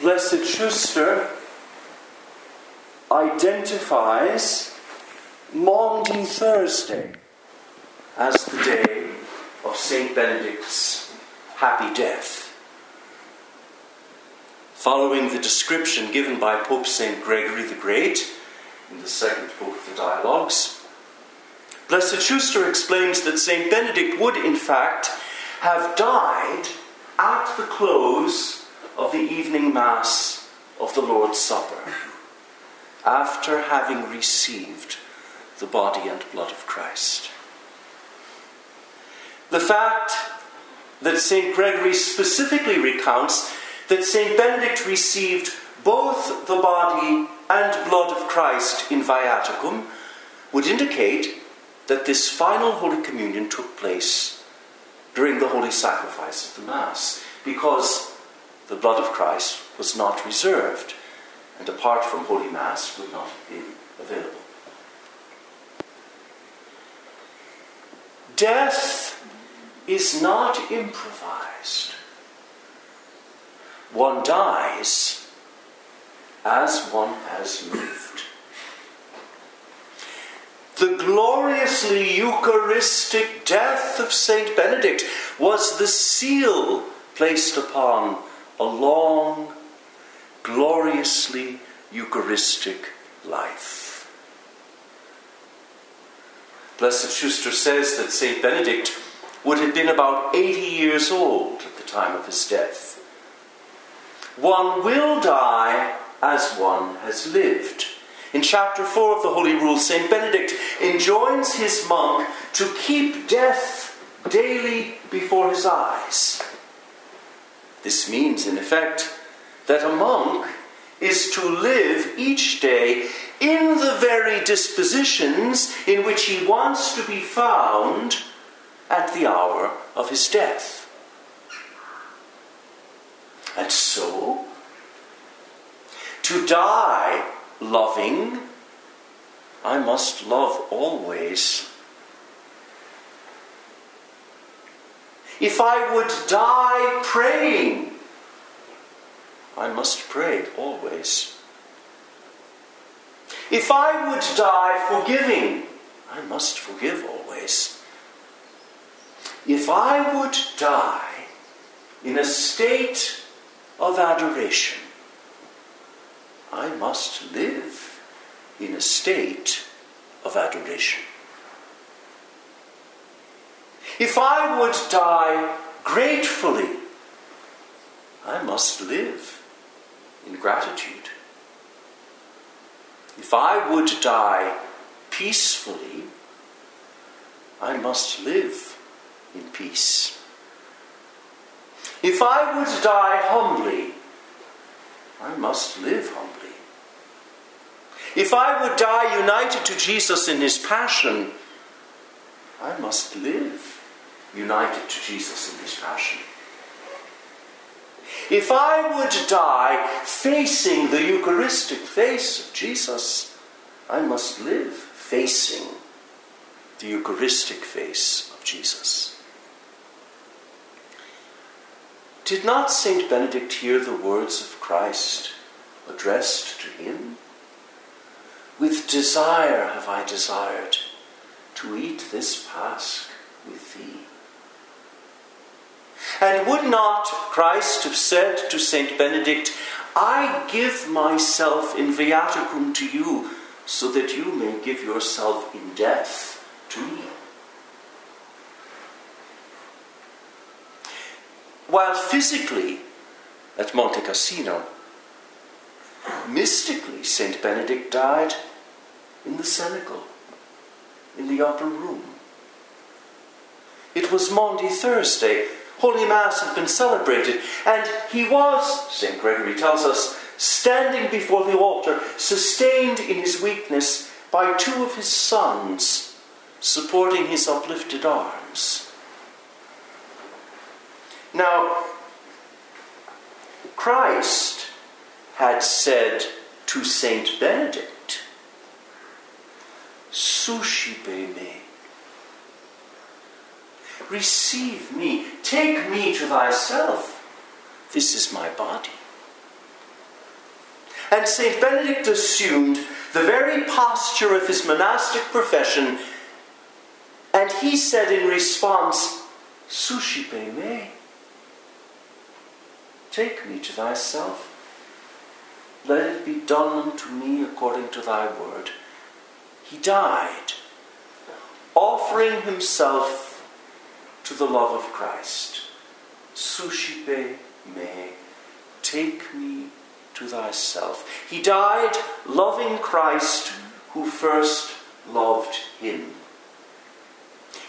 Blessed Schuster identifies Maundy Thursday as the day of St. Benedict's happy death. Following the description given by Pope St. Gregory the Great in the second book of the Dialogues, Blessed Schuster explains that St. Benedict would, in fact, have died at the close of the evening Mass of the Lord's Supper, after having received the body and blood of Christ. The fact that St. Gregory specifically recounts that St. Benedict received both the body and blood of Christ in viaticum would indicate that this final Holy Communion took place during the holy sacrifice of the Mass, because the blood of Christ was not reserved, and apart from Holy Mass would not have been available. Death is not improvised. One dies as one has lived. The gloriously Eucharistic death of Saint Benedict was the seal placed upon a long, gloriously Eucharistic life. Blessed Schuster says that St. Benedict would have been about 80 years old at the time of his death. One will die as one has lived. In chapter 4 of the Holy Rule, St. Benedict enjoins his monk to keep death daily before his eyes. This means, in effect, that a monk is to live each day in the very dispositions in which he wants to be found at the hour of his death. And so, to die loving, I must love always. If I would die praying, I must pray always. If I would die forgiving, I must forgive always. If I would die in a state of adoration, I must live in a state of adoration. If I would die gratefully, I must live in gratitude. If I would die peacefully, I must live in peace. If I would die humbly, I must live humbly. If I would die united to Jesus in his passion, I must live united to Jesus in his passion. If I would die facing the Eucharistic face of Jesus, I must live facing the Eucharistic face of Jesus. Did not St. Benedict hear the words of Christ addressed to him? With desire have I desired to eat this Pasch with thee. And would not Christ have said to St. Benedict, I give myself in viaticum to you, so that you may give yourself in death to me? While physically at Monte Cassino, mystically St. Benedict died in the cenacle, in the upper room. It was Maundy Thursday. Holy Mass had been celebrated, and he was, St. Gregory tells us, standing before the altar, sustained in his weakness by two of his sons supporting his uplifted arms. Now, Christ had said to Saint Benedict, Suscipe me. Receive me. Take me to thyself. This is my body. And St. Benedict assumed the very posture of his monastic profession, and he said in response, Suscipe me. Take me to thyself. Let it be done unto me according to thy word. He died, offering himself to the love of Christ. Suscipe me. Take me to thyself. He died loving Christ who first loved him.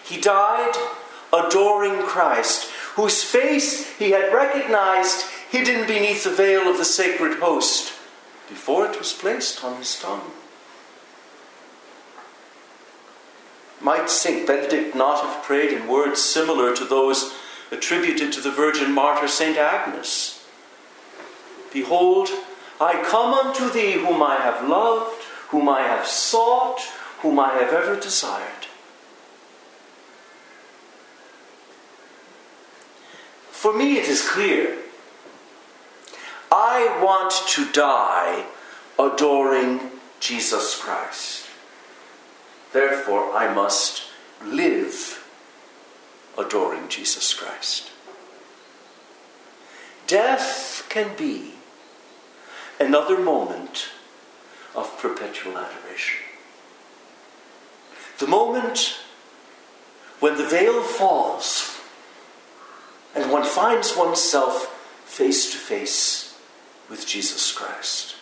He died adoring Christ, whose face he had recognized hidden beneath the veil of the sacred host before it was placed on his tongue. Might St. Benedict not have prayed in words similar to those attributed to the Virgin Martyr St. Agnes? Behold, I come unto thee whom I have loved, whom I have sought, whom I have ever desired. For me, it is clear. I want to die adoring Jesus Christ. Therefore, I must live adoring Jesus Christ. Death can be another moment of perpetual adoration. The moment when the veil falls and one finds oneself face to face with Jesus Christ.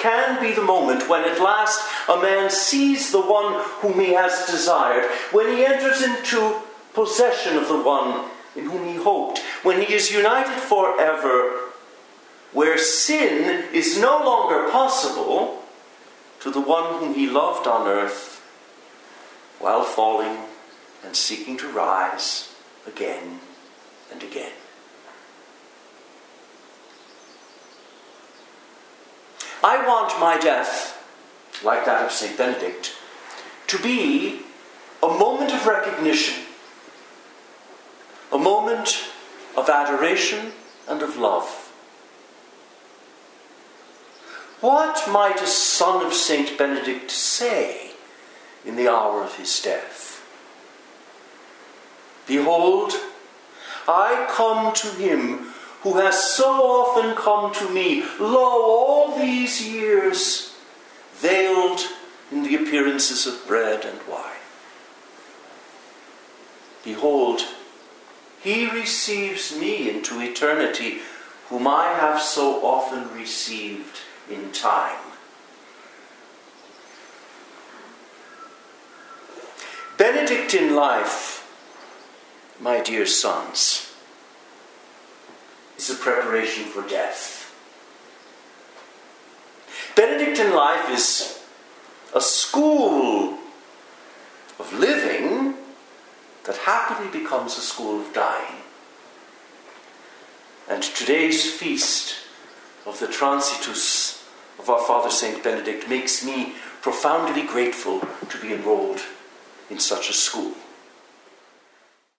Can be the moment when at last a man sees the one whom he has desired, when he enters into possession of the one in whom he hoped, when he is united forever where sin is no longer possible to the one whom he loved on earth while falling and seeking to rise again and again. I want my death, like that of St. Benedict, to be a moment of recognition, a moment of adoration and of love. What might a son of St. Benedict say in the hour of his death? Behold, I come to him who has so often come to me, lo, all these years, veiled in the appearances of bread and wine. Behold, he receives me into eternity, whom I have so often received in time. Benedictine life, my dear sons, is a preparation for death. Benedictine life is a school of living that happily becomes a school of dying. And today's feast of the Transitus of our Father Saint Benedict makes me profoundly grateful to be enrolled in such a school.